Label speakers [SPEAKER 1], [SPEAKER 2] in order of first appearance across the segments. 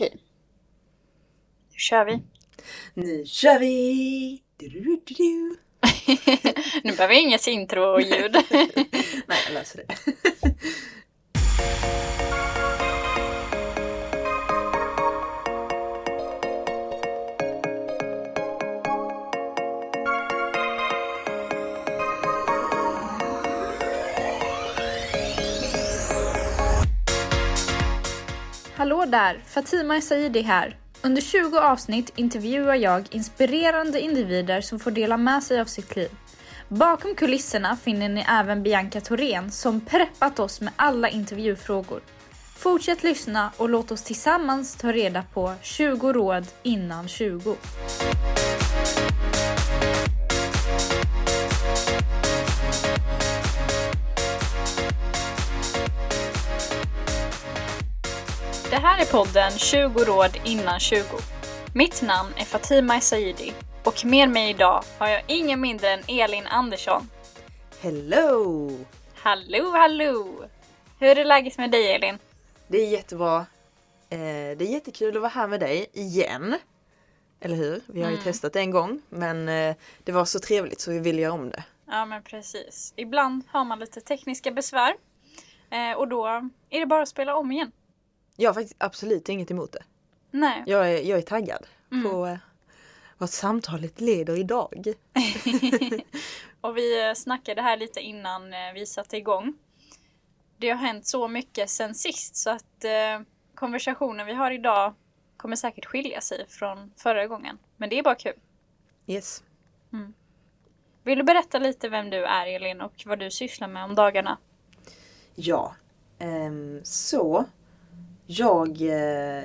[SPEAKER 1] Okej. Nu kör vi.
[SPEAKER 2] Nu kör vi! Du-du-du-du-du.
[SPEAKER 1] nu behöver jag inget intro-ljud.
[SPEAKER 2] Nej, jag löser det.
[SPEAKER 3] Hallå där! Fatima Saidi här. Under 20 avsnitt intervjuar jag inspirerande individer som får dela med sig av sitt liv. Bakom kulisserna finner ni även Bianca Thorén som preppat oss med alla intervjufrågor. Fortsätt lyssna och låt oss tillsammans ta reda på 20 råd innan 20.
[SPEAKER 1] Det här är podden 20 råd innan 20. Mitt namn är Fatima Saidi och med mig idag har jag ingen mindre än Elin Andersson.
[SPEAKER 2] Hello!
[SPEAKER 1] Hallå hallå! Hur är läget med dig Elin?
[SPEAKER 2] Det är jättebra. Eh, det är jättekul att vara här med dig igen. Eller hur? Vi har ju
[SPEAKER 1] Mm.
[SPEAKER 2] testat det en gång men eh, det var så trevligt så vi ville göra om det.
[SPEAKER 1] Ja men precis. Ibland har man lite tekniska besvär. Eh, och då är det bara att spela om igen.
[SPEAKER 2] Jag har faktiskt absolut inget emot det.
[SPEAKER 1] Nej.
[SPEAKER 2] Jag är, jag är taggad
[SPEAKER 1] Mm.
[SPEAKER 2] på eh, vad samtalet leder idag.
[SPEAKER 1] Och vi eh, snackade här lite innan eh, vi satte igång. Det har hänt så mycket sen sist så att eh, konversationen vi har idag kommer säkert skilja sig från förra gången. Men det är bara kul.
[SPEAKER 2] Yes.
[SPEAKER 1] Vill du berätta lite vem du är Elin och vad du sysslar med om dagarna?
[SPEAKER 2] Ja, ehm, så jag, eh,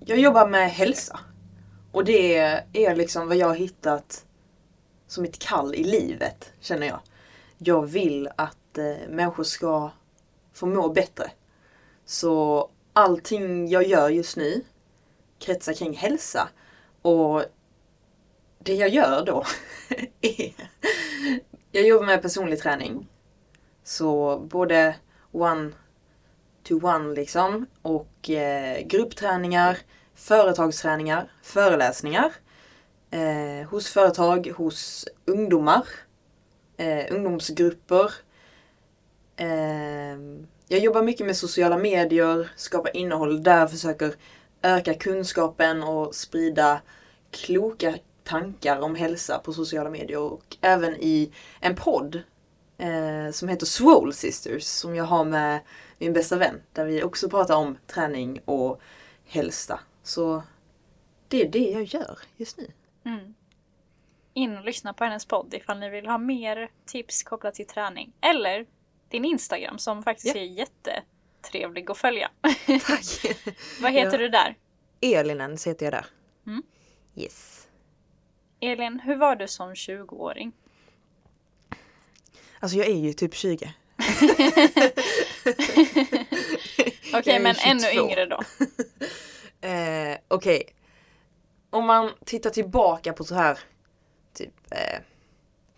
[SPEAKER 2] jag jobbar med hälsa. Och det är liksom vad jag har hittat som ett kall i livet, känner jag. Jag vill att eh, människor ska få må bättre. Så allting jag gör just nu kretsar kring hälsa. Och det jag gör då är... Jag jobbar med personlig träning. Så både one to one liksom och eh, gruppträningar, företagsträningar, föreläsningar eh, hos företag, hos ungdomar, eh, ungdomsgrupper. Eh, jag jobbar mycket med sociala medier, skapar innehåll där, försöker öka kunskapen och sprida kloka tankar om hälsa på sociala medier och även i en podd eh, som heter Swole Sisters som jag har med min bästa vän där vi också pratar om träning och hälsa. Så det är det jag gör just nu.
[SPEAKER 1] Mm. In och lyssna på hennes podd ifall ni vill ha mer tips kopplat till träning. Eller din Instagram som faktiskt
[SPEAKER 2] Ja.
[SPEAKER 1] är jättetrevlig att följa.
[SPEAKER 2] Tack!
[SPEAKER 1] vad heter
[SPEAKER 2] Ja.
[SPEAKER 1] du där?
[SPEAKER 2] Elinen så heter jag där.
[SPEAKER 1] Mm.
[SPEAKER 2] Yes.
[SPEAKER 1] Elin, hur var du som 20-åring?
[SPEAKER 2] Alltså jag är ju typ 20.
[SPEAKER 1] Okej,
[SPEAKER 2] är
[SPEAKER 1] men
[SPEAKER 2] 22.
[SPEAKER 1] ännu yngre då.
[SPEAKER 2] Eh, Okej. Om man tittar tillbaka på så här typ eh,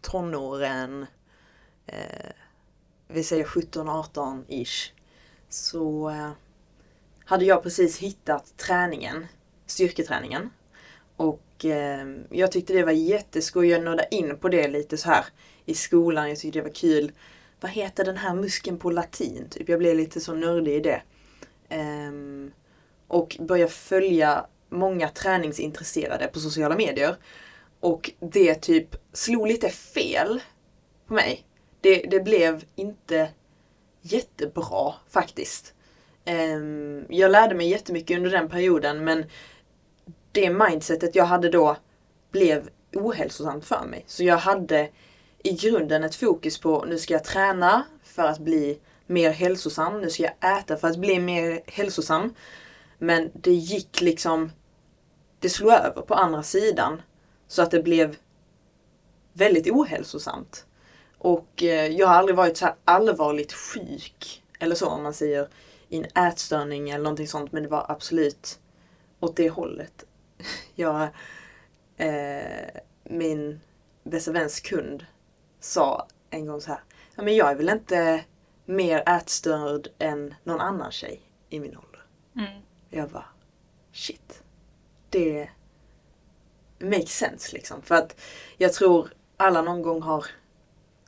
[SPEAKER 2] tonåren, eh, vi säger 17-18 ish. Så eh, hade jag precis hittat träningen, styrketräningen. Och eh, jag tyckte det var jätteskoj. Jag nådde in på det lite så här i skolan. Jag tyckte det var kul. Vad heter den här muskeln på latin? Typ. Jag blev lite så nördig i det. Um, och började följa många träningsintresserade på sociala medier. Och det typ slog lite fel på mig. Det, det blev inte jättebra faktiskt. Um, jag lärde mig jättemycket under den perioden men det mindsetet jag hade då blev ohälsosamt för mig. Så jag hade i grunden ett fokus på nu ska jag träna för att bli mer hälsosam. Nu ska jag äta för att bli mer hälsosam. Men det gick liksom... Det slog över på andra sidan. Så att det blev väldigt ohälsosamt. Och eh, jag har aldrig varit så här allvarligt sjuk. Eller så om man säger i en ätstörning eller någonting sånt. Men det var absolut åt det hållet. Jag, eh, min bästa väns kund sa en gång så här. Ja, men jag är väl inte mer ätstörd än någon annan tjej i min ålder.
[SPEAKER 1] Mm.
[SPEAKER 2] Jag bara, shit. det makes sense liksom. För att jag tror alla någon gång har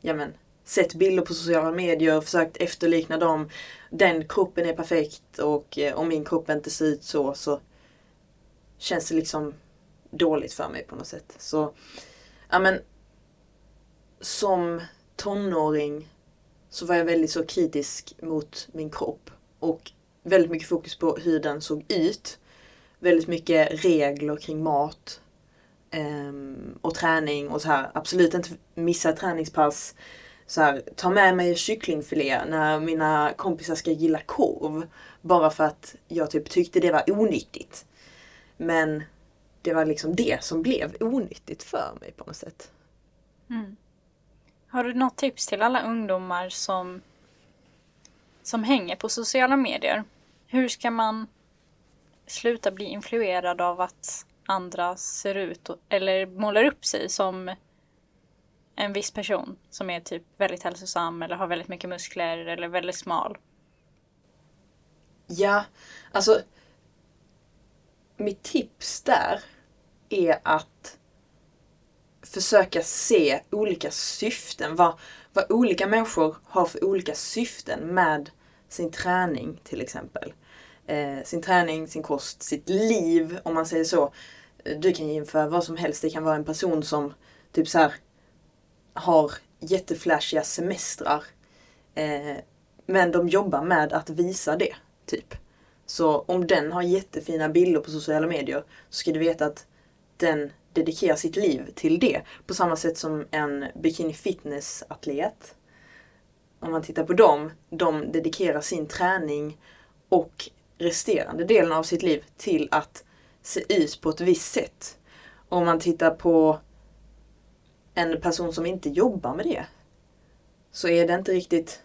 [SPEAKER 2] ja men, sett bilder på sociala medier och försökt efterlikna dem. Den kroppen är perfekt och eh, om min kropp inte ser ut så så känns det liksom dåligt för mig på något sätt. Så, ja men som tonåring så var jag väldigt så kritisk mot min kropp. Och väldigt mycket fokus på hur den såg ut. Väldigt mycket regler kring mat. Um, och träning och så här. Absolut inte missa träningspass. Så här, ta med mig kycklingfilé när mina kompisar ska gilla korv. Bara för att jag typ tyckte det var onyttigt. Men det var liksom det som blev onyttigt för mig på något sätt.
[SPEAKER 1] Mm. Har du något tips till alla ungdomar som, som hänger på sociala medier? Hur ska man sluta bli influerad av att andra ser ut eller målar upp sig som en viss person som är typ väldigt hälsosam eller har väldigt mycket muskler eller väldigt smal?
[SPEAKER 2] Ja, alltså mitt tips där är att försöka se olika syften. Vad, vad olika människor har för olika syften med sin träning till exempel. Eh, sin träning, sin kost, sitt liv om man säger så. Du kan jämföra vad som helst. Det kan vara en person som typ så här har jätteflashiga semestrar. Eh, men de jobbar med att visa det. Typ. Så om den har jättefina bilder på sociala medier så ska du veta att den dedikera sitt liv till det. På samma sätt som en bikini fitness atlet. Om man tittar på dem, de dedikerar sin träning och resterande delen av sitt liv till att se ut på ett visst sätt. Om man tittar på en person som inte jobbar med det så är det inte riktigt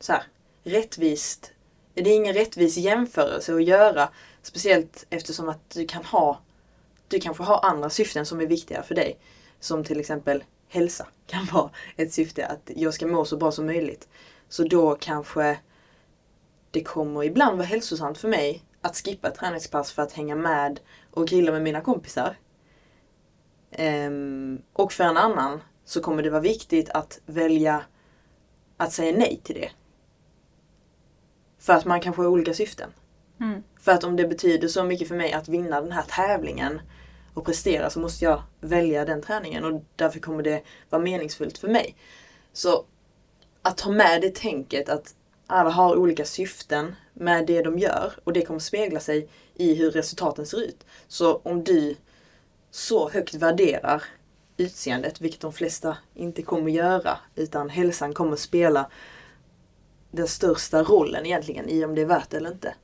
[SPEAKER 2] så här, rättvist. Det är ingen rättvis jämförelse att göra. Speciellt eftersom att du kan ha du kanske har andra syften som är viktiga för dig. Som till exempel hälsa kan vara ett syfte. Att jag ska må så bra som möjligt. Så då kanske det kommer ibland vara hälsosamt för mig att skippa träningspass för att hänga med och grilla med mina kompisar. Um, och för en annan så kommer det vara viktigt att välja att säga nej till det. För att man kanske har olika syften. Mm. För att om det betyder så mycket för mig att vinna den här tävlingen och prestera så måste jag välja den träningen och därför kommer det vara meningsfullt för mig. Så att ta med det tänket att alla har olika syften med det de gör och det kommer spegla sig i hur resultaten ser ut. Så om du så högt värderar utseendet, vilket de flesta inte kommer göra, utan hälsan kommer spela den största rollen egentligen i om det är värt det eller inte.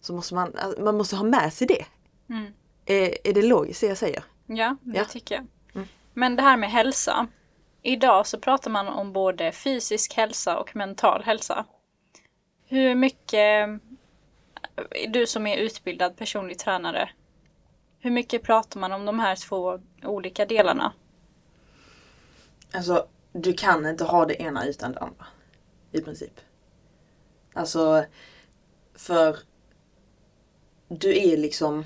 [SPEAKER 2] Så måste man, man måste ha med sig det. Mm. Är, är det logiskt det jag säger?
[SPEAKER 1] Ja, det ja. tycker jag. Mm. Men det här med hälsa. Idag så pratar man om både fysisk hälsa och mental hälsa. Hur mycket, du som är utbildad personlig tränare, hur mycket pratar man om de här två olika delarna?
[SPEAKER 2] Alltså, du kan inte ha det ena utan det andra. I princip. Alltså, för du är liksom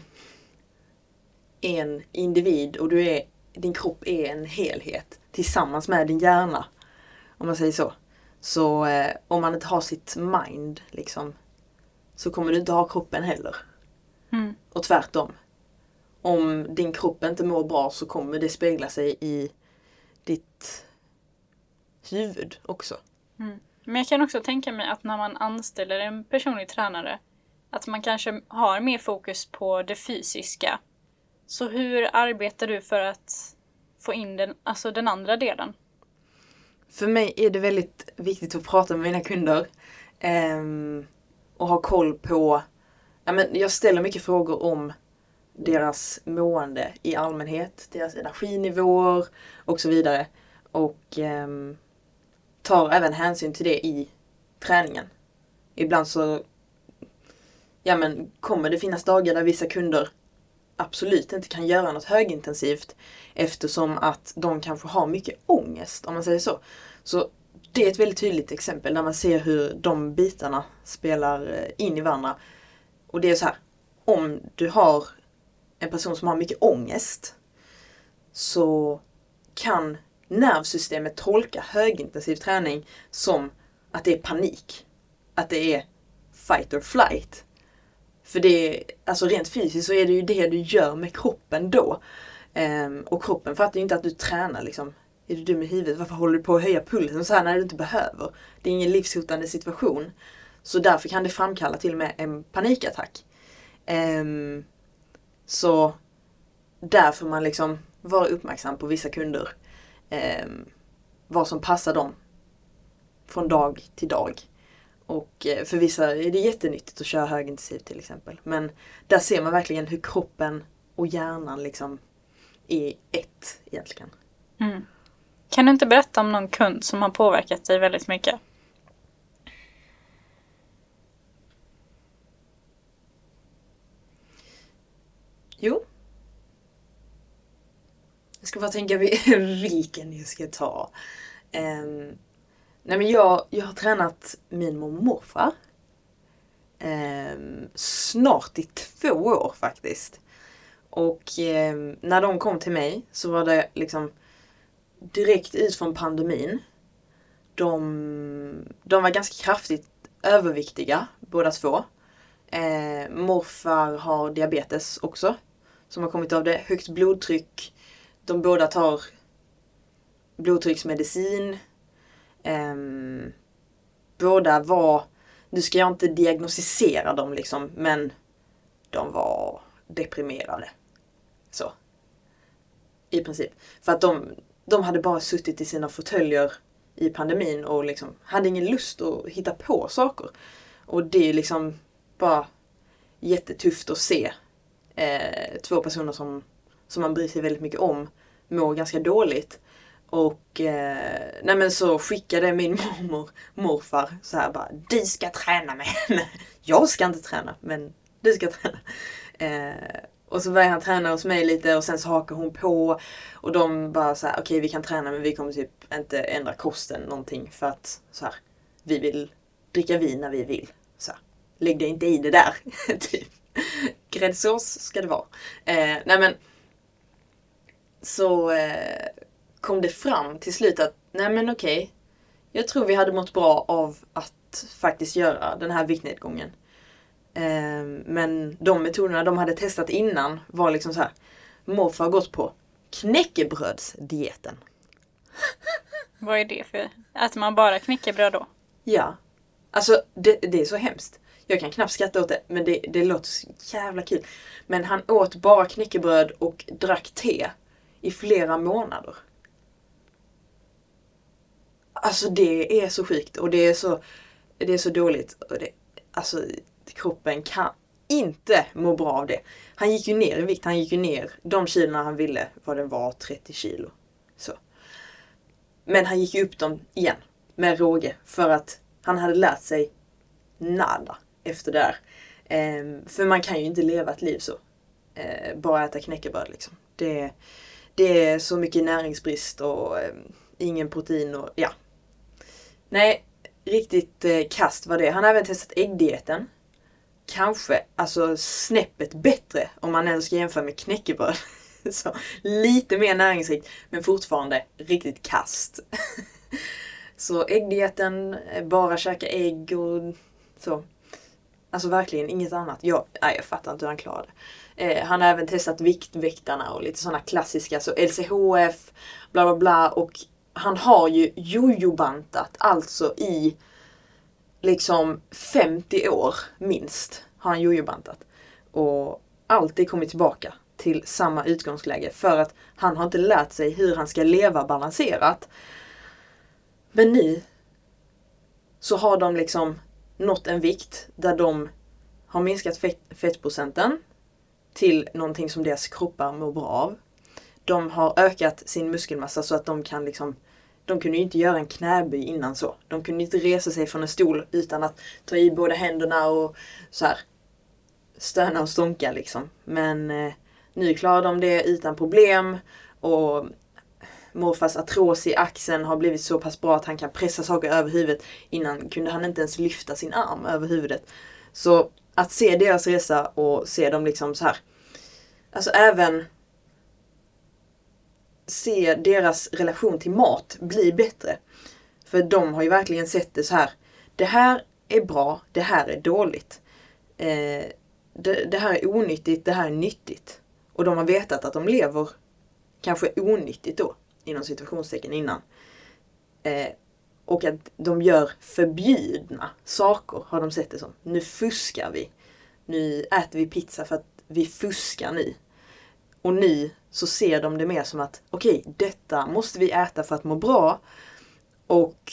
[SPEAKER 2] en individ och du är, din kropp är en helhet tillsammans med din hjärna. Om man säger så. Så eh, om man inte har sitt mind liksom så kommer du inte ha kroppen heller. Mm. Och tvärtom. Om din kropp inte mår bra så kommer det spegla sig i ditt huvud också.
[SPEAKER 1] Mm. Men jag kan också tänka mig att när man anställer en personlig tränare att man kanske har mer fokus på det fysiska så hur arbetar du för att få in den, alltså den andra delen?
[SPEAKER 2] För mig är det väldigt viktigt att prata med mina kunder. Um, och ha koll på... Ja, men jag ställer mycket frågor om deras mående i allmänhet, deras energinivåer och så vidare. Och um, tar även hänsyn till det i träningen. Ibland så ja, men kommer det finnas dagar där vissa kunder absolut inte kan göra något högintensivt eftersom att de kanske har mycket ångest om man säger så. Så det är ett väldigt tydligt exempel där man ser hur de bitarna spelar eh, in i varandra. Och det är så här, om du har en person som har mycket ångest så kan nervsystemet tolka högintensiv träning som att det är panik. Att det är fight or flight. För det alltså rent fysiskt så är det ju det du gör med kroppen då. Um, och kroppen fattar ju inte att du tränar liksom. Är du dum i huvudet? Varför håller du på att höja pulsen så här när du inte behöver? Det är ingen livshotande situation. Så därför kan det framkalla till och med en panikattack. Um, så därför man liksom vara uppmärksam på vissa kunder. Um, vad som passar dem från dag till dag. Och eh, för vissa är det jättenyttigt att köra högintensivt till exempel. Men där ser man verkligen hur kroppen och hjärnan liksom är ett egentligen.
[SPEAKER 1] Mm. Kan du inte berätta om någon kund som har påverkat dig väldigt mycket?
[SPEAKER 2] Jo. Jag ska bara tänka vilken jag ska ta. Um, nej men jag, jag har tränat min mormor och morfar. Ehm, snart i två år faktiskt. Och eh, när de kom till mig så var det liksom direkt ut från pandemin. De, de var ganska kraftigt överviktiga båda två. Eh, morfar har diabetes också. Som har kommit av det. Högt blodtryck. De båda tar blodtrycksmedicin. Eh, båda var, nu ska jag inte diagnostisera dem liksom, men de var deprimerade. Så. I princip. För att de, de hade bara suttit i sina fåtöljer i pandemin och liksom hade ingen lust att hitta på saker. Och det är liksom bara jättetufft att se eh, två personer som, som man bryr sig väldigt mycket om mår ganska dåligt. Och eh, nej men så skickade min mormor morfar så här bara Du ska träna med henne. Jag ska inte träna men du ska träna. Eh, och så började han träna hos mig lite och sen så hakar hon på. Och de bara så här, okej okay, vi kan träna men vi kommer typ inte ändra kosten någonting för att så här, vi vill dricka vin när vi vill. Så här, lägg dig inte i det där. typ. Gräddsås ska det vara. Eh, nej men så eh, kom det fram till slut att nej men okej. Jag tror vi hade mått bra av att faktiskt göra den här viktnedgången. Eh, men de metoderna de hade testat innan var liksom så här. Morfar har gått på knäckebrödsdieten.
[SPEAKER 1] Vad är det för? Att man bara knäckebröd då?
[SPEAKER 2] Ja. Alltså det, det är så hemskt. Jag kan knappt skratta åt det men det, det låter så jävla kul. Men han åt bara knäckebröd och drack te i flera månader. Alltså det är så sjukt och det är så, det är så dåligt. Och det, alltså kroppen kan inte må bra av det. Han gick ju ner i vikt. Han gick ju ner de kilona han ville, vad det var, 30 kilo. Så. Men han gick ju upp dem igen med råge för att han hade lärt sig nada efter det där. Ehm, för man kan ju inte leva ett liv så. Ehm, bara äta knäckebröd liksom. Det, det är så mycket näringsbrist och ehm, ingen protein och ja. Nej, riktigt eh, kast var det. Han har även testat äggdieten kanske alltså snäppet bättre om man ändå ska jämföra med knäckebröd. Så, lite mer näringsrikt men fortfarande riktigt kast. så äggdieten, eh, bara käka ägg och så. Alltså verkligen inget annat. Jag, nej, jag fattar inte hur han klarade det. Eh, han har även testat Viktväktarna och lite sådana klassiska, så LCHF, bla bla bla. Och han har ju jojobantat alltså i liksom 50 år minst har han jojobantat. Och alltid kommit tillbaka till samma utgångsläge för att han har inte lärt sig hur han ska leva balanserat. Men nu så har de liksom nått en vikt där de har minskat fett, fettprocenten till någonting som deras kroppar mår bra av. De har ökat sin muskelmassa så att de kan liksom de kunde ju inte göra en knäböj innan så. De kunde inte resa sig från en stol utan att ta i båda händerna och så här stöna och stånka liksom. Men eh, nu klarar de det utan problem och morfars artros i axeln har blivit så pass bra att han kan pressa saker över huvudet. Innan kunde han inte ens lyfta sin arm över huvudet. Så att se deras resa och se dem liksom så här alltså även se deras relation till mat bli bättre. För de har ju verkligen sett det så här. Det här är bra, det här är dåligt. Eh, det, det här är onyttigt, det här är nyttigt. Och de har vetat att de lever kanske onyttigt då, inom situationstecken innan. Eh, och att de gör förbjudna saker har de sett det som. Nu fuskar vi. Nu äter vi pizza för att vi fuskar nu. Och nu så ser de det mer som att okej, okay, detta måste vi äta för att må bra. Och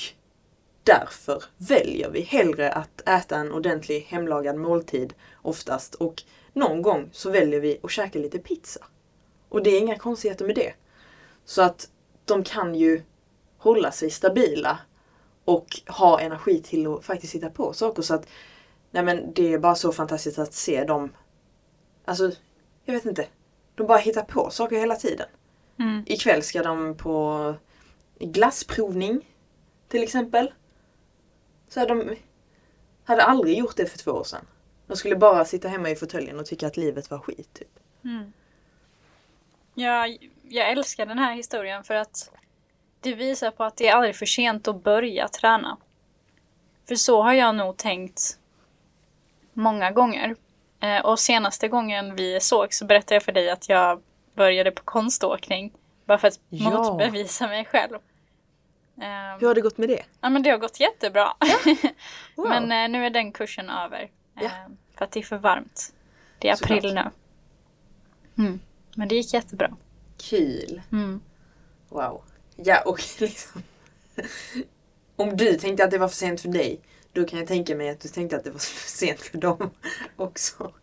[SPEAKER 2] därför väljer vi hellre att äta en ordentlig hemlagad måltid oftast. Och någon gång så väljer vi att käka lite pizza. Och det är inga konstigheter med det. Så att de kan ju hålla sig stabila och ha energi till att faktiskt hitta på saker. Så att nej men det är bara så fantastiskt att se dem. Alltså, jag vet inte. De bara hittar på saker hela tiden.
[SPEAKER 1] Mm.
[SPEAKER 2] Ikväll ska de på glassprovning till exempel. Så de hade aldrig gjort det för två år sedan. De skulle bara sitta hemma i fåtöljen och tycka att livet var skit. Typ.
[SPEAKER 1] Mm. Jag, jag älskar den här historien för att det visar på att det är aldrig för sent att börja träna. För så har jag nog tänkt många gånger. Eh, och senaste gången vi såg så berättade jag för dig att jag började på konståkning. Bara för att
[SPEAKER 2] Ja.
[SPEAKER 1] motbevisa mig själv. Eh,
[SPEAKER 2] Hur har det gått med det?
[SPEAKER 1] ja men det har gått jättebra.
[SPEAKER 2] Wow.
[SPEAKER 1] Men eh, nu är den kursen över.
[SPEAKER 2] Ja.
[SPEAKER 1] För att det är för varmt. Det är april
[SPEAKER 2] Såklart.
[SPEAKER 1] nu. Mm. Men det gick jättebra.
[SPEAKER 2] Kul.
[SPEAKER 1] Mm.
[SPEAKER 2] Wow. Ja och liksom. Om du tänkte att det var för sent för dig. Då kan jag tänka mig att du tänkte att det var för sent för dem också.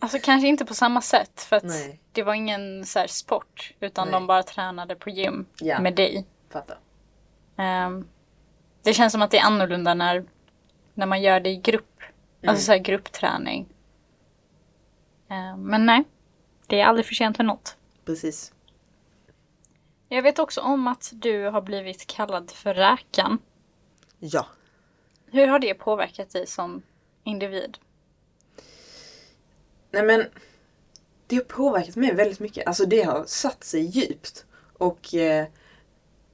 [SPEAKER 1] Alltså kanske inte på samma sätt för att
[SPEAKER 2] Nej.
[SPEAKER 1] det var ingen så sport. Utan
[SPEAKER 2] Nej.
[SPEAKER 1] de bara tränade på gym
[SPEAKER 2] Ja.
[SPEAKER 1] med dig.
[SPEAKER 2] Fattar.
[SPEAKER 1] Ehm, det känns som att det är annorlunda när, när man gör det i grupp.
[SPEAKER 2] Mm.
[SPEAKER 1] Alltså så gruppträning. Ehm, men nej, det är aldrig för sent för något.
[SPEAKER 2] Precis.
[SPEAKER 1] Jag vet också om att du har blivit kallad för räkan.
[SPEAKER 2] Ja.
[SPEAKER 1] Hur har det påverkat dig som individ?
[SPEAKER 2] Nej men. Det har påverkat mig väldigt mycket. Alltså det har satt sig djupt. Och eh,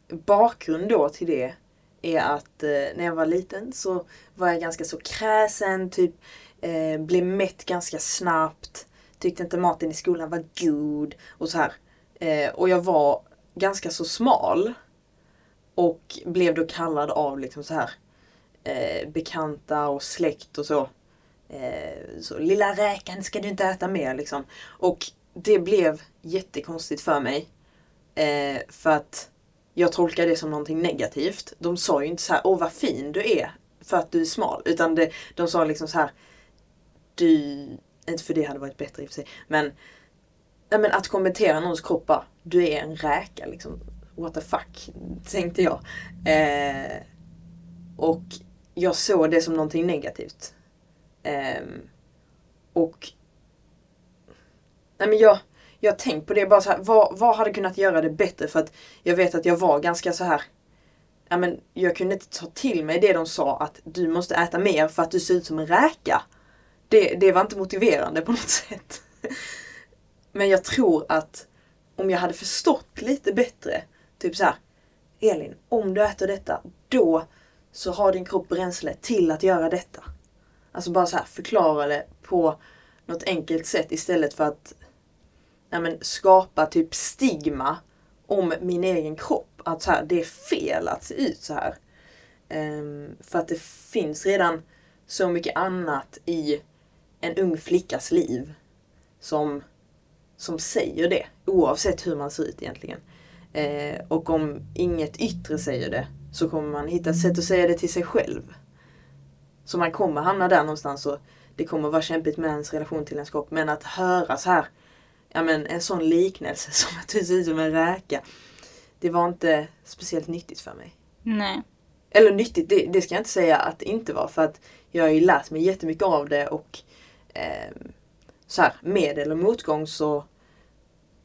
[SPEAKER 2] bakgrund då till det är att eh, när jag var liten så var jag ganska så kräsen, typ eh, blev mätt ganska snabbt. Tyckte inte maten i skolan var god och så här. Eh, och jag var ganska så smal. Och blev då kallad av liksom så här eh, bekanta och släkt och så. Eh, så lilla räkan ska du inte äta mer liksom. Och det blev jättekonstigt för mig. Eh, för att jag tolkar det som någonting negativt. De sa ju inte så här, åh vad fin du är för att du är smal. Utan det, de sa liksom så här, du, inte för det hade varit bättre i och för sig. Men, nej, men att kommentera någons kropp bara, du är en räka liksom. What the fuck, tänkte jag. Eh, och jag såg det som någonting negativt. Eh, och Nej men jag, jag har tänkt på det bara så här, vad, vad hade kunnat göra det bättre? För att jag vet att jag var ganska så här. Ja men jag kunde inte ta till mig det de sa att du måste äta mer för att du ser ut som en räka. Det, det var inte motiverande på något sätt. Men jag tror att om jag hade förstått lite bättre. Typ så här. Elin, om du äter detta, då så har din kropp bränsle till att göra detta. Alltså bara så här förklara det på något enkelt sätt istället för att ja, men, skapa typ stigma om min egen kropp. Att så här, det är fel att se ut så här. Um, för att det finns redan så mycket annat i en ung flickas liv som, som säger det. Oavsett hur man ser ut egentligen. Eh, och om inget yttre säger det så kommer man hitta ett sätt att säga det till sig själv. Så man kommer hamna där någonstans och det kommer vara kämpigt med ens relation till ens kropp. Men att höra så här, ja men en sån liknelse som att du ser ut som en räka. Det var inte speciellt nyttigt för mig.
[SPEAKER 1] Nej.
[SPEAKER 2] Eller nyttigt, det, det ska jag inte säga att det inte var. För att jag har ju lärt mig jättemycket av det och eh, så här, med eller motgång så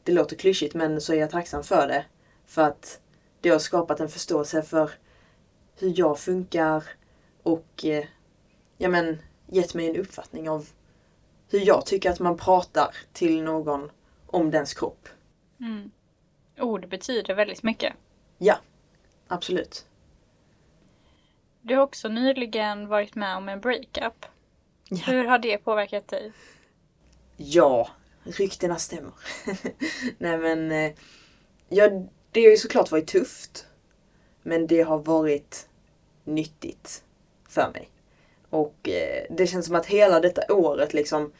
[SPEAKER 2] det låter klyschigt men så är jag tacksam för det. För att det har skapat en förståelse för hur jag funkar och eh, ja men gett mig en uppfattning av hur jag tycker att man pratar till någon om dens kropp.
[SPEAKER 1] Mm. Ord betyder väldigt mycket.
[SPEAKER 2] Ja, absolut.
[SPEAKER 1] Du har också nyligen varit med om en breakup.
[SPEAKER 2] Ja.
[SPEAKER 1] Hur har det påverkat dig?
[SPEAKER 2] Ja, ryktena stämmer. Nej men, eh, ja, det har ju såklart varit tufft. Men det har varit nyttigt för mig. Och eh, det känns som att hela detta året liksom,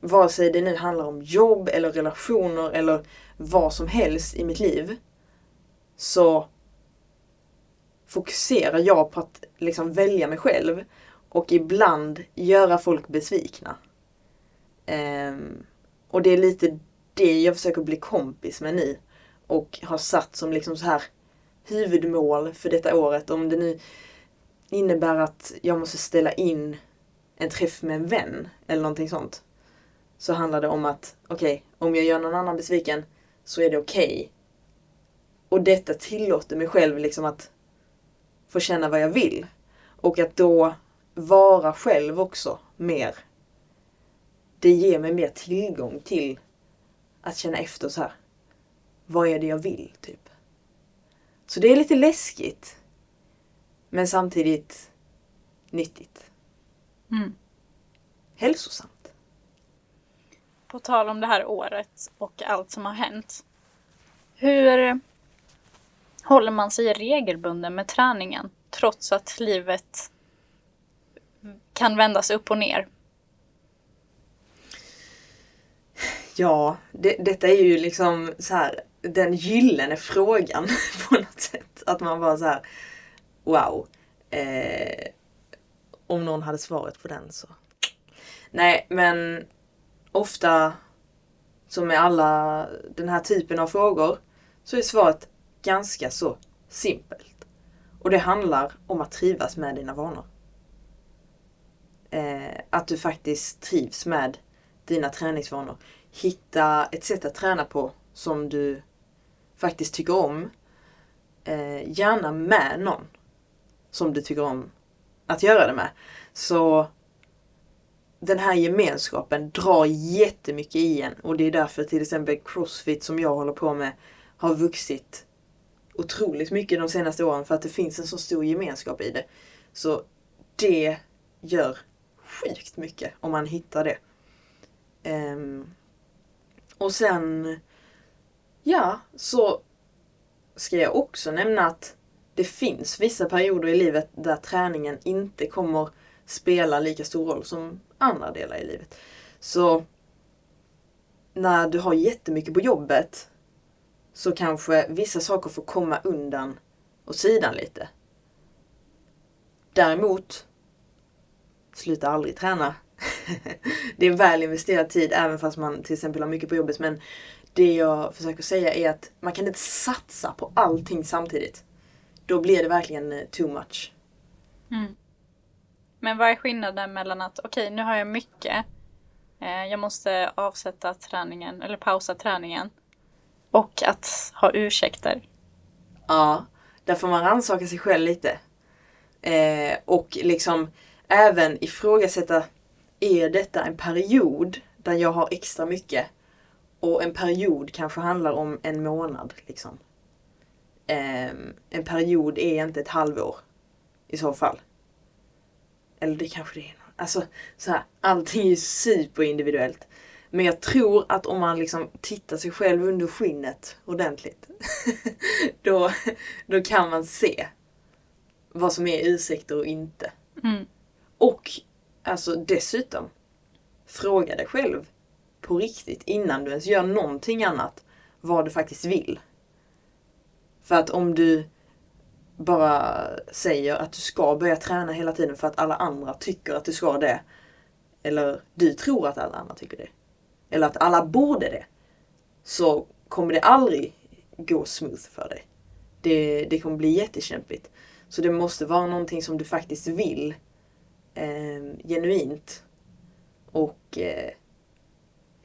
[SPEAKER 2] vare sig det nu handlar om jobb eller relationer eller vad som helst i mitt liv, så fokuserar jag på att liksom välja mig själv och ibland göra folk besvikna. Um, och det är lite det jag försöker bli kompis med nu. Och har satt som liksom så här huvudmål för detta året. Om det nu innebär att jag måste ställa in en träff med en vän eller någonting sånt. Så handlar det om att, okej, om jag gör någon annan besviken så är det okej. Och detta tillåter mig själv liksom att få känna vad jag vill. Och att då vara själv också mer. Det ger mig mer tillgång till att känna efter så här. Vad är det jag vill, typ? Så det är lite läskigt. Men samtidigt nyttigt.
[SPEAKER 1] Mm.
[SPEAKER 2] Hälsosamt.
[SPEAKER 1] På tal om det här året och allt som har hänt. Hur håller man sig regelbunden med träningen trots att livet kan vändas upp och ner?
[SPEAKER 2] Ja, det, detta är ju liksom så här den gyllene frågan på något sätt. Att man bara så här, wow. Eh, om någon hade svaret på den så. Nej, men ofta som med alla den här typen av frågor så är svaret ganska så simpelt. Och det handlar om att trivas med dina vanor. Eh, att du faktiskt trivs med dina träningsvanor. Hitta ett sätt att träna på som du faktiskt tycker om. Eh, gärna med någon som du tycker om att göra det med. Så den här gemenskapen drar jättemycket i en och det är därför till exempel Crossfit som jag håller på med har vuxit otroligt mycket de senaste åren för att det finns en så stor gemenskap i det. Så det gör sjukt mycket om man hittar det. Um, och sen, ja, så ska jag också nämna att det finns vissa perioder i livet där träningen inte kommer spela lika stor roll som andra delar i livet. Så när du har jättemycket på jobbet så kanske vissa saker får komma undan åt sidan lite. Däremot, sluta aldrig träna. det är väl investerad tid även fast man till exempel har mycket på jobbet. Men det jag försöker säga är att man kan inte satsa på allting samtidigt. Då blir det verkligen eh, too much.
[SPEAKER 1] Mm. Men vad är skillnaden mellan att okej, okay, nu har jag mycket. Eh, jag måste avsätta träningen eller pausa träningen. Och att ha ursäkter.
[SPEAKER 2] Ja, där får man rannsaka sig själv lite. Eh, och liksom även ifrågasätta, är detta en period där jag har extra mycket? Och en period kanske handlar om en månad. Liksom. Eh, en period är inte ett halvår i så fall. Eller det kanske det är. Alltså, så här, allting är superindividuellt. Men jag tror att om man liksom tittar sig själv under skinnet ordentligt. då, då kan man se vad som är ursäkter och inte.
[SPEAKER 1] Mm.
[SPEAKER 2] Och alltså dessutom, fråga dig själv på riktigt innan du ens gör någonting annat vad du faktiskt vill. För att om du bara säger att du ska börja träna hela tiden för att alla andra tycker att du ska det. Eller du tror att alla andra tycker det. Eller att alla borde det. Så kommer det aldrig gå smooth för dig. Det, det kommer bli jättekämpigt. Så det måste vara någonting som du faktiskt vill. Eh, genuint. Och eh,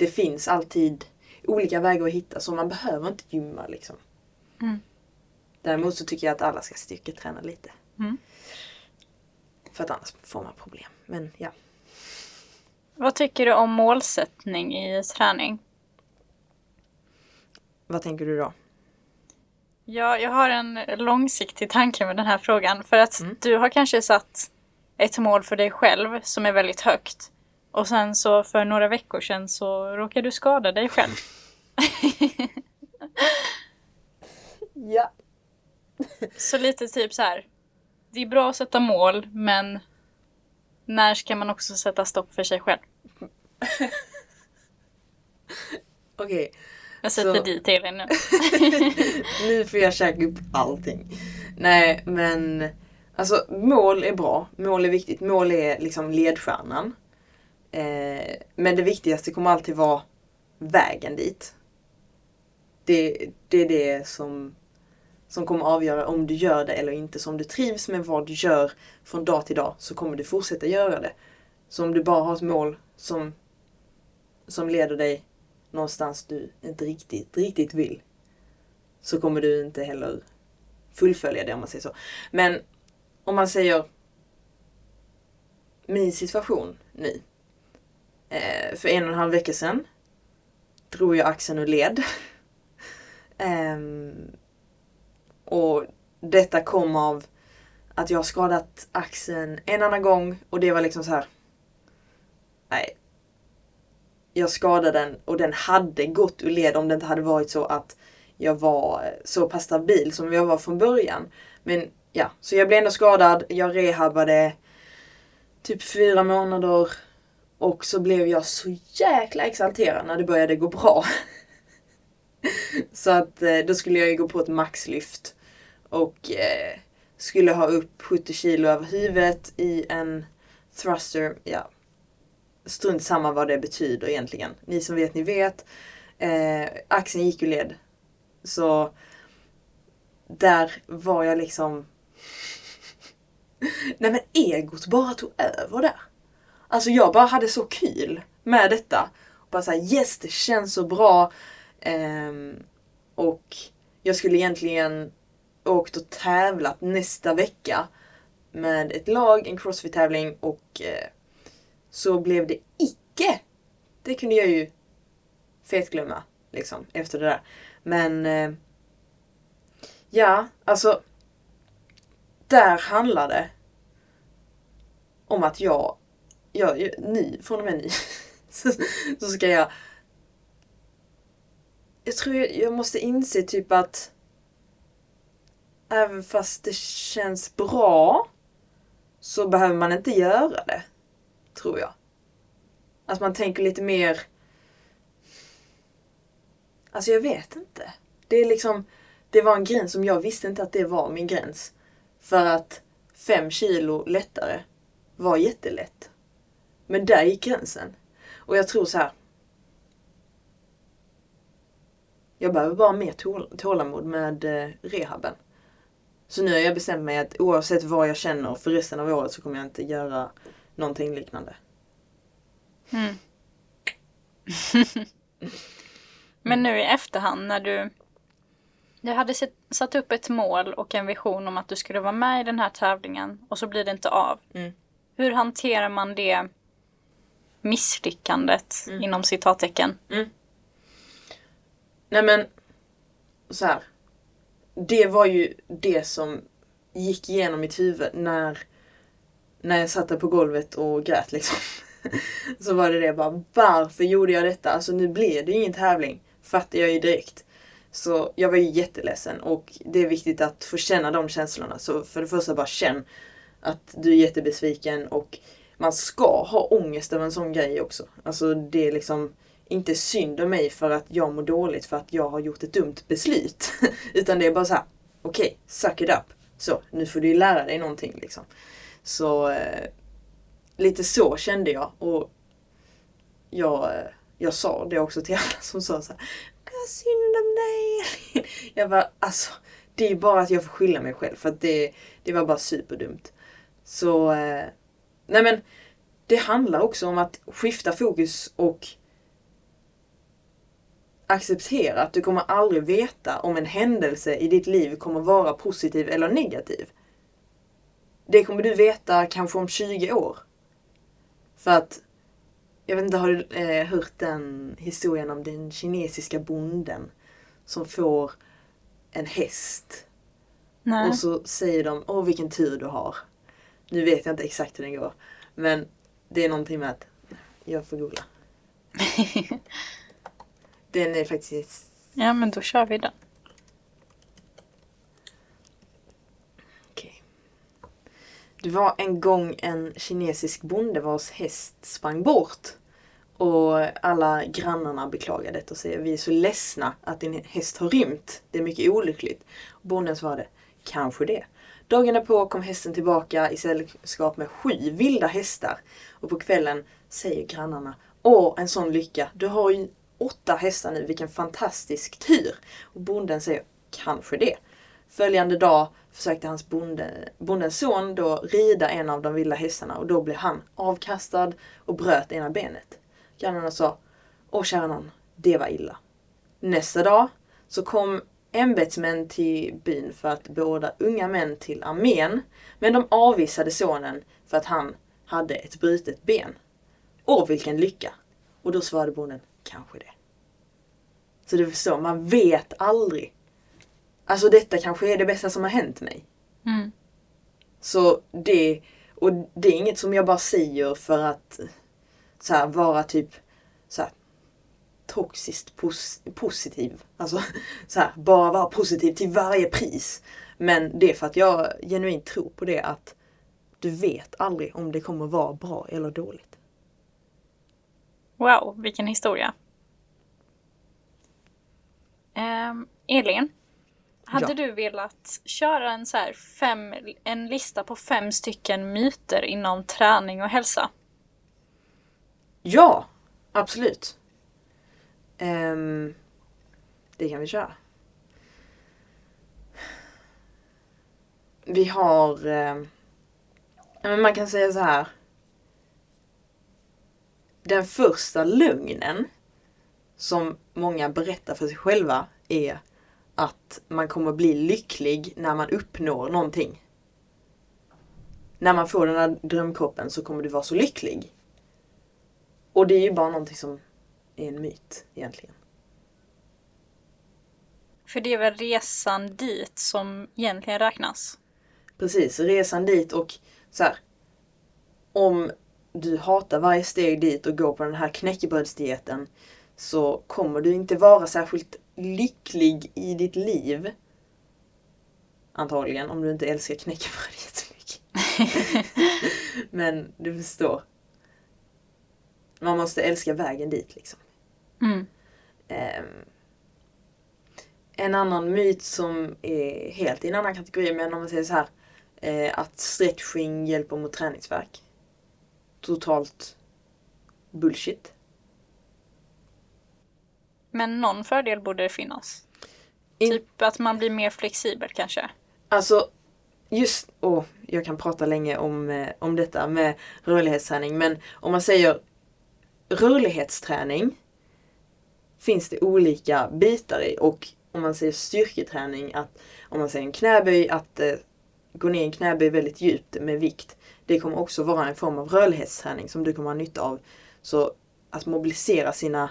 [SPEAKER 2] det finns alltid olika vägar att hitta så man behöver inte gymma liksom.
[SPEAKER 1] Mm.
[SPEAKER 2] Däremot så tycker jag att alla ska styrketräna lite.
[SPEAKER 1] Mm.
[SPEAKER 2] För att annars får man problem. Men ja.
[SPEAKER 1] Vad tycker du om målsättning i träning?
[SPEAKER 2] Vad tänker du då?
[SPEAKER 1] Ja, jag har en långsiktig tanke med den här frågan. För att
[SPEAKER 2] Mm.
[SPEAKER 1] du har kanske satt ett mål för dig själv som är väldigt högt. Och sen så för några veckor sedan så råkar du skada dig själv.
[SPEAKER 2] Ja.
[SPEAKER 1] Så lite typ så här. Det är bra att sätta mål, men när ska man också sätta stopp för sig själv?
[SPEAKER 2] Okej,
[SPEAKER 1] Jag sätter
[SPEAKER 2] Så-
[SPEAKER 1] dit dig nu.
[SPEAKER 2] nu får jag käka upp allting. Nej, men alltså mål är bra. Mål är viktigt. Mål är liksom ledstjärnan. Eh, men det viktigaste kommer alltid vara vägen dit. Det, det är det som, som kommer avgöra om du gör det eller inte. Så om du trivs med vad du gör från dag till dag så kommer du fortsätta göra det. Så om du bara har ett mål som, som leder dig någonstans du inte riktigt, riktigt vill så kommer du inte heller fullfölja det om man säger så. Men om man säger min situation nu. Eh, för en och en halv vecka sedan drog jag axeln ur led. eh, och detta kom av att jag har skadat axeln en annan gång och det var liksom så här. Nej. Jag skadade den och den hade gått ur led om det inte hade varit så att jag var så pass stabil som jag var från början. Men ja, så jag blev ändå skadad. Jag rehabade typ fyra månader. Och så blev jag så jäkla exalterad när det började gå bra. så att eh, då skulle jag ju gå på ett maxlyft. Och eh, skulle ha upp 70 kilo över huvudet i en thruster. Ja, strunt samma vad det betyder egentligen. Ni som vet, ni vet. Eh, axeln gick ur led. Så där var jag liksom... Nej men egot bara tog över där. Alltså jag bara hade så kul med detta. Bara såhär yes det känns så bra. Um, och jag skulle egentligen åkt och tävlat nästa vecka. Med ett lag, en crossfit-tävling och eh, så blev det icke. Det kunde jag ju fetglömma liksom efter det där. Men eh, ja, alltså där handlar det om att jag, jag, jag ny, från och med nu, så, så ska jag jag tror jag, jag måste inse typ att även fast det känns bra så behöver man inte göra det. Tror jag. Att man tänker lite mer Alltså jag vet inte. Det är liksom Det var en gräns som jag visste inte att det var min gräns. För att fem kilo lättare var jättelätt. Men där gick gränsen. Och jag tror så här. Jag behöver bara mer tål- tålamod med eh, rehaben. Så nu har jag bestämt mig att oavsett vad jag känner för resten av året så kommer jag inte göra någonting liknande.
[SPEAKER 1] Mm. Men nu i efterhand när du du hade satt upp ett mål och en vision om att du skulle vara med i den här tävlingen och så blir det inte av.
[SPEAKER 2] Mm.
[SPEAKER 1] Hur hanterar man det misslyckandet
[SPEAKER 2] Mm.
[SPEAKER 1] inom citattecken?
[SPEAKER 2] Nej men, så här. Det var ju det som gick igenom mitt huvud när, när jag satt där på golvet och grät liksom. Så var det det bara, varför gjorde jag detta? Alltså nu blev det ju ingen tävling. Fattar jag ju direkt. Så jag var ju jätteledsen och det är viktigt att få känna de känslorna. Så för det första bara känn att du är jättebesviken och man ska ha ångest över en sån grej också. Alltså det är liksom inte synd om mig för att jag mår dåligt för att jag har gjort ett dumt beslut. Utan det är bara så här: okej, okay, suck it up. Så, nu får du ju lära dig någonting liksom. Så eh, lite så kände jag och jag, eh, jag sa det också till alla som sa så här, Vad synd om dig. Jag bara, alltså det är bara att jag får skylla mig själv för att det, det var bara superdumt. Så, eh, nej men det handlar också om att skifta fokus och acceptera att du kommer aldrig veta om en händelse i ditt liv kommer vara positiv eller negativ. Det kommer du veta kanske om 20 år. För att Jag vet inte, har du eh, hört den historien om den kinesiska bonden som får en häst
[SPEAKER 1] Nej.
[SPEAKER 2] och så säger de åh vilken tur du har. Nu vet jag inte exakt hur den går. Men det är någonting med att jag får googla. Den är faktiskt
[SPEAKER 1] ja, men då kör vi den.
[SPEAKER 2] Okej. Det var en gång en kinesisk bonde vars häst sprang bort. Och alla grannarna beklagade detta och säger vi är så ledsna att din häst har rymt. Det är mycket olyckligt. Bonden svarade kanske det. Dagen därpå kom hästen tillbaka i sällskap med sju vilda hästar. Och på kvällen säger grannarna Åh, en sån lycka. Du har ju åtta hästar nu. Vilken fantastisk tur. Och bonden säger kanske det. Följande dag försökte hans bonde, bondens son då rida en av de vilda hästarna och då blev han avkastad och bröt ena benet. Grannarna sa Åh kära nån, det var illa. Nästa dag så kom ämbetsmän till byn för att beordra unga män till armén. Men de avvisade sonen för att han hade ett brutet ben. Åh vilken lycka! Och då svarade bonden, kanske det. Så du förstår, man vet aldrig. Alltså detta kanske är det bästa som har hänt mig.
[SPEAKER 1] Mm.
[SPEAKER 2] Så det, och det är inget som jag bara säger för att så här, vara typ så toxiskt pos positiv. Alltså så här, bara vara positiv till varje pris. Men det är för att jag genuint tror på det att du vet aldrig om det kommer vara bra eller dåligt.
[SPEAKER 1] Wow, vilken historia. Ehm, Elin, hade
[SPEAKER 2] Ja.
[SPEAKER 1] du velat köra en, så här fem, en lista på fem stycken myter inom träning och hälsa?
[SPEAKER 2] Ja, absolut. Ehm, det kan vi köra. Vi har... Um, man kan säga så här. Den första lögnen som många berättar för sig själva är att man kommer bli lycklig när man uppnår någonting. När man får den här drömkroppen så kommer du vara så lycklig. Och det är ju bara någonting som är en myt egentligen.
[SPEAKER 1] För det är väl resan dit som egentligen räknas?
[SPEAKER 2] Precis, resan dit och så här. Om du hatar varje steg dit och går på den här knäckebrödsdieten så kommer du inte vara särskilt lycklig i ditt liv. Antagligen, om du inte älskar knäckebröd jättemycket. Men du förstår. Man måste älska vägen dit liksom.
[SPEAKER 1] Mm.
[SPEAKER 2] Ehm, en annan myt som är helt i en annan kategori, men om man säger så här. Eh, att stretching hjälper mot träningsvärk. Totalt bullshit.
[SPEAKER 1] Men någon fördel borde det finnas.
[SPEAKER 2] In-
[SPEAKER 1] Typ att man blir mer flexibel kanske.
[SPEAKER 2] Alltså, just, och jag kan prata länge om, eh, om detta med rörlighetsträning, men om man säger rörlighetsträning finns det olika bitar i och om man säger styrketräning, att om man säger en knäböj, att eh, gå ner i en knäböj väldigt djupt med vikt. Det kommer också vara en form av rörlighetsträning som du kommer ha nytta av. Så att mobilisera sina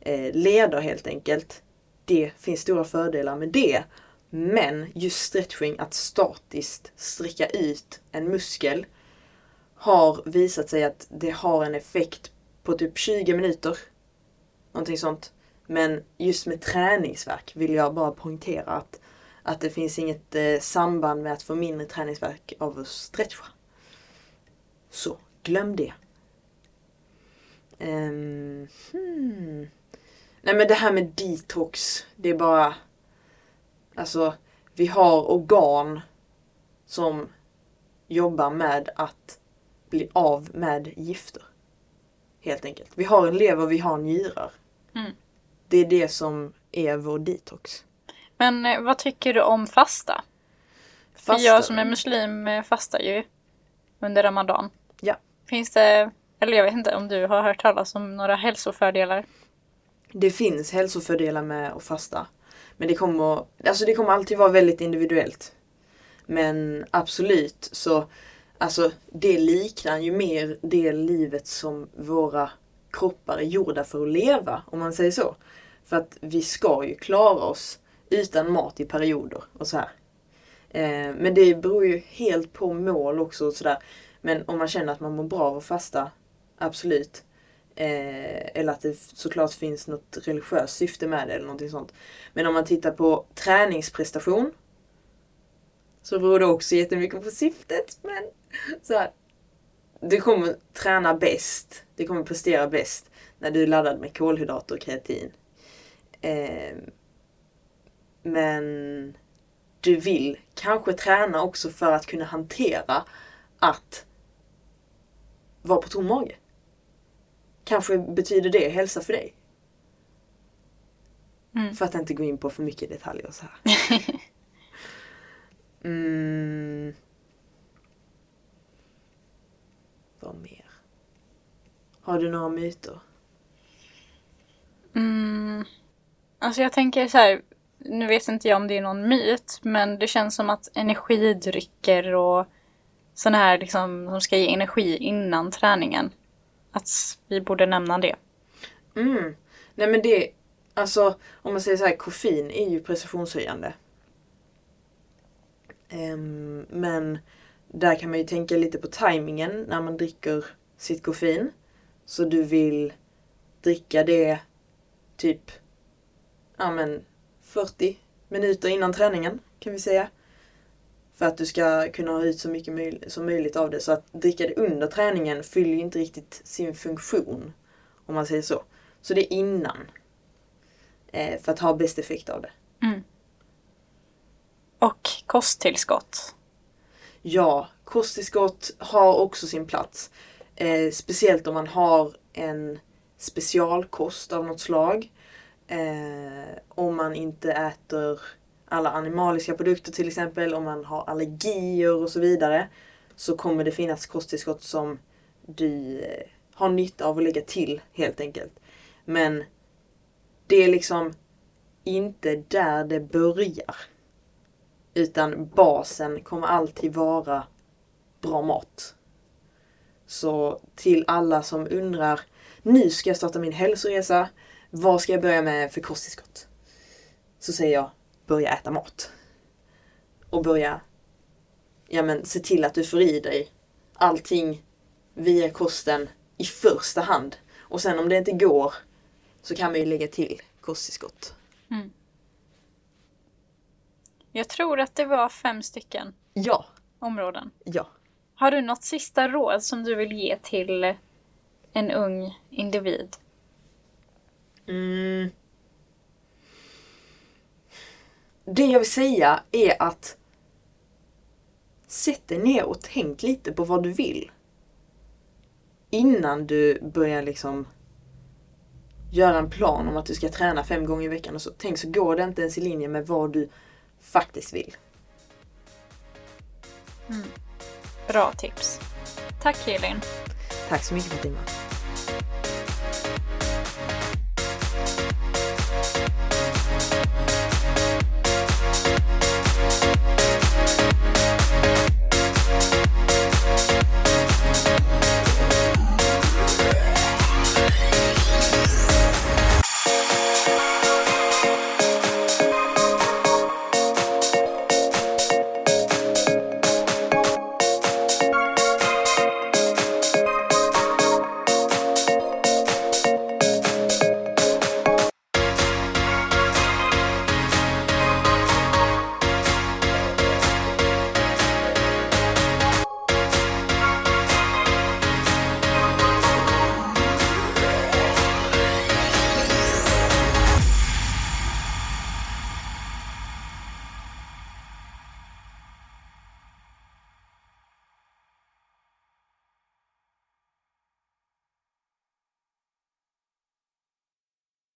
[SPEAKER 2] eh, leder helt enkelt. Det finns stora fördelar med det. Men just stretching, att statiskt sträcka ut en muskel har visat sig att det har en effekt på typ 20 minuter. Någonting sånt. Men just med träningsverk vill jag bara poängtera att, att det finns inget eh, samband med att få mindre träningsverk av att stretcha. Så, glöm det. Um, hmm. Nej men det här med detox, det är bara... Alltså, vi har organ som jobbar med att bli av med gifter. Helt enkelt. Vi har en lever, vi har njurar.
[SPEAKER 1] Mm.
[SPEAKER 2] Det är det som är vår detox.
[SPEAKER 1] Men eh, vad tycker du om fasta? För
[SPEAKER 2] Fasta-
[SPEAKER 1] jag som är muslim eh, fastar ju under Ramadan.
[SPEAKER 2] Ja.
[SPEAKER 1] Finns det, eller jag vet inte om du har hört talas om några hälsofördelar?
[SPEAKER 2] Det finns hälsofördelar med att fasta. Men det kommer, alltså det kommer alltid vara väldigt individuellt. Men absolut så, alltså det liknar ju mer det livet som våra kroppar är gjorda för att leva, om man säger så. För att vi ska ju klara oss utan mat i perioder och så här. Eh, men det beror ju helt på mål också och sådär. Men om man känner att man mår bra av att fasta, absolut. Eh, eller att det såklart finns något religiöst syfte med det eller någonting sånt. Men om man tittar på träningsprestation så beror det också jättemycket på syftet. Men så här, du kommer träna bäst, du kommer prestera bäst när du är laddad med kolhydrater och kreatin. Eh, men du vill kanske träna också för att kunna hantera att vara på tom mage. Kanske betyder det hälsa för dig.
[SPEAKER 1] Mm.
[SPEAKER 2] För att inte gå in på för mycket detaljer och så här. mm. Vad mer? Har du några myter?
[SPEAKER 1] Mm. Alltså jag tänker så här, nu vet inte jag om det är någon myt, men det känns som att energidrycker och sådana här liksom som ska ge energi innan träningen. Att vi borde nämna det.
[SPEAKER 2] Mm. Nej men det, alltså om man säger så här, koffein är ju prestationshöjande. Ehm, men där kan man ju tänka lite på tajmingen när man dricker sitt koffein. Så du vill dricka det typ ja men 40 minuter innan träningen kan vi säga. För att du ska kunna ha ut så mycket möj- som möjligt av det. Så att dricka det under träningen fyller ju inte riktigt sin funktion. Om man säger så. Så det är innan. Eh, för att ha bäst effekt av det.
[SPEAKER 1] Och kosttillskott.
[SPEAKER 2] Ja, kosttillskott har också sin plats. Eh, speciellt om man har en specialkost av något slag. Eh, om man inte äter alla animaliska produkter till exempel, om man har allergier och så vidare. Så kommer det finnas kosttillskott som du eh, har nytta av att lägga till helt enkelt. Men det är liksom inte där det börjar. Utan basen kommer alltid vara bra mat. Så till alla som undrar, nu ska jag starta min hälsoresa. Vad ska jag börja med för kosttillskott? Så säger jag, börja äta mat. Och börja, ja men se till att du får i dig allting via kosten i första hand. Och sen om det inte går så kan man ju lägga till kosttillskott.
[SPEAKER 1] Jag tror att det var fem stycken
[SPEAKER 2] Ja,
[SPEAKER 1] områden.
[SPEAKER 2] ja.
[SPEAKER 1] Har du något sista råd som du vill ge till en ung individ?
[SPEAKER 2] Mm. Det jag vill säga är att sätt dig ner och tänk lite på vad du vill. Innan du börjar liksom göra en plan om att du ska träna fem gånger i veckan och så. Tänk så går det inte ens i linje med vad du faktiskt vill.
[SPEAKER 1] Bra tips. Tack Elin.
[SPEAKER 2] Tack så mycket Fatima.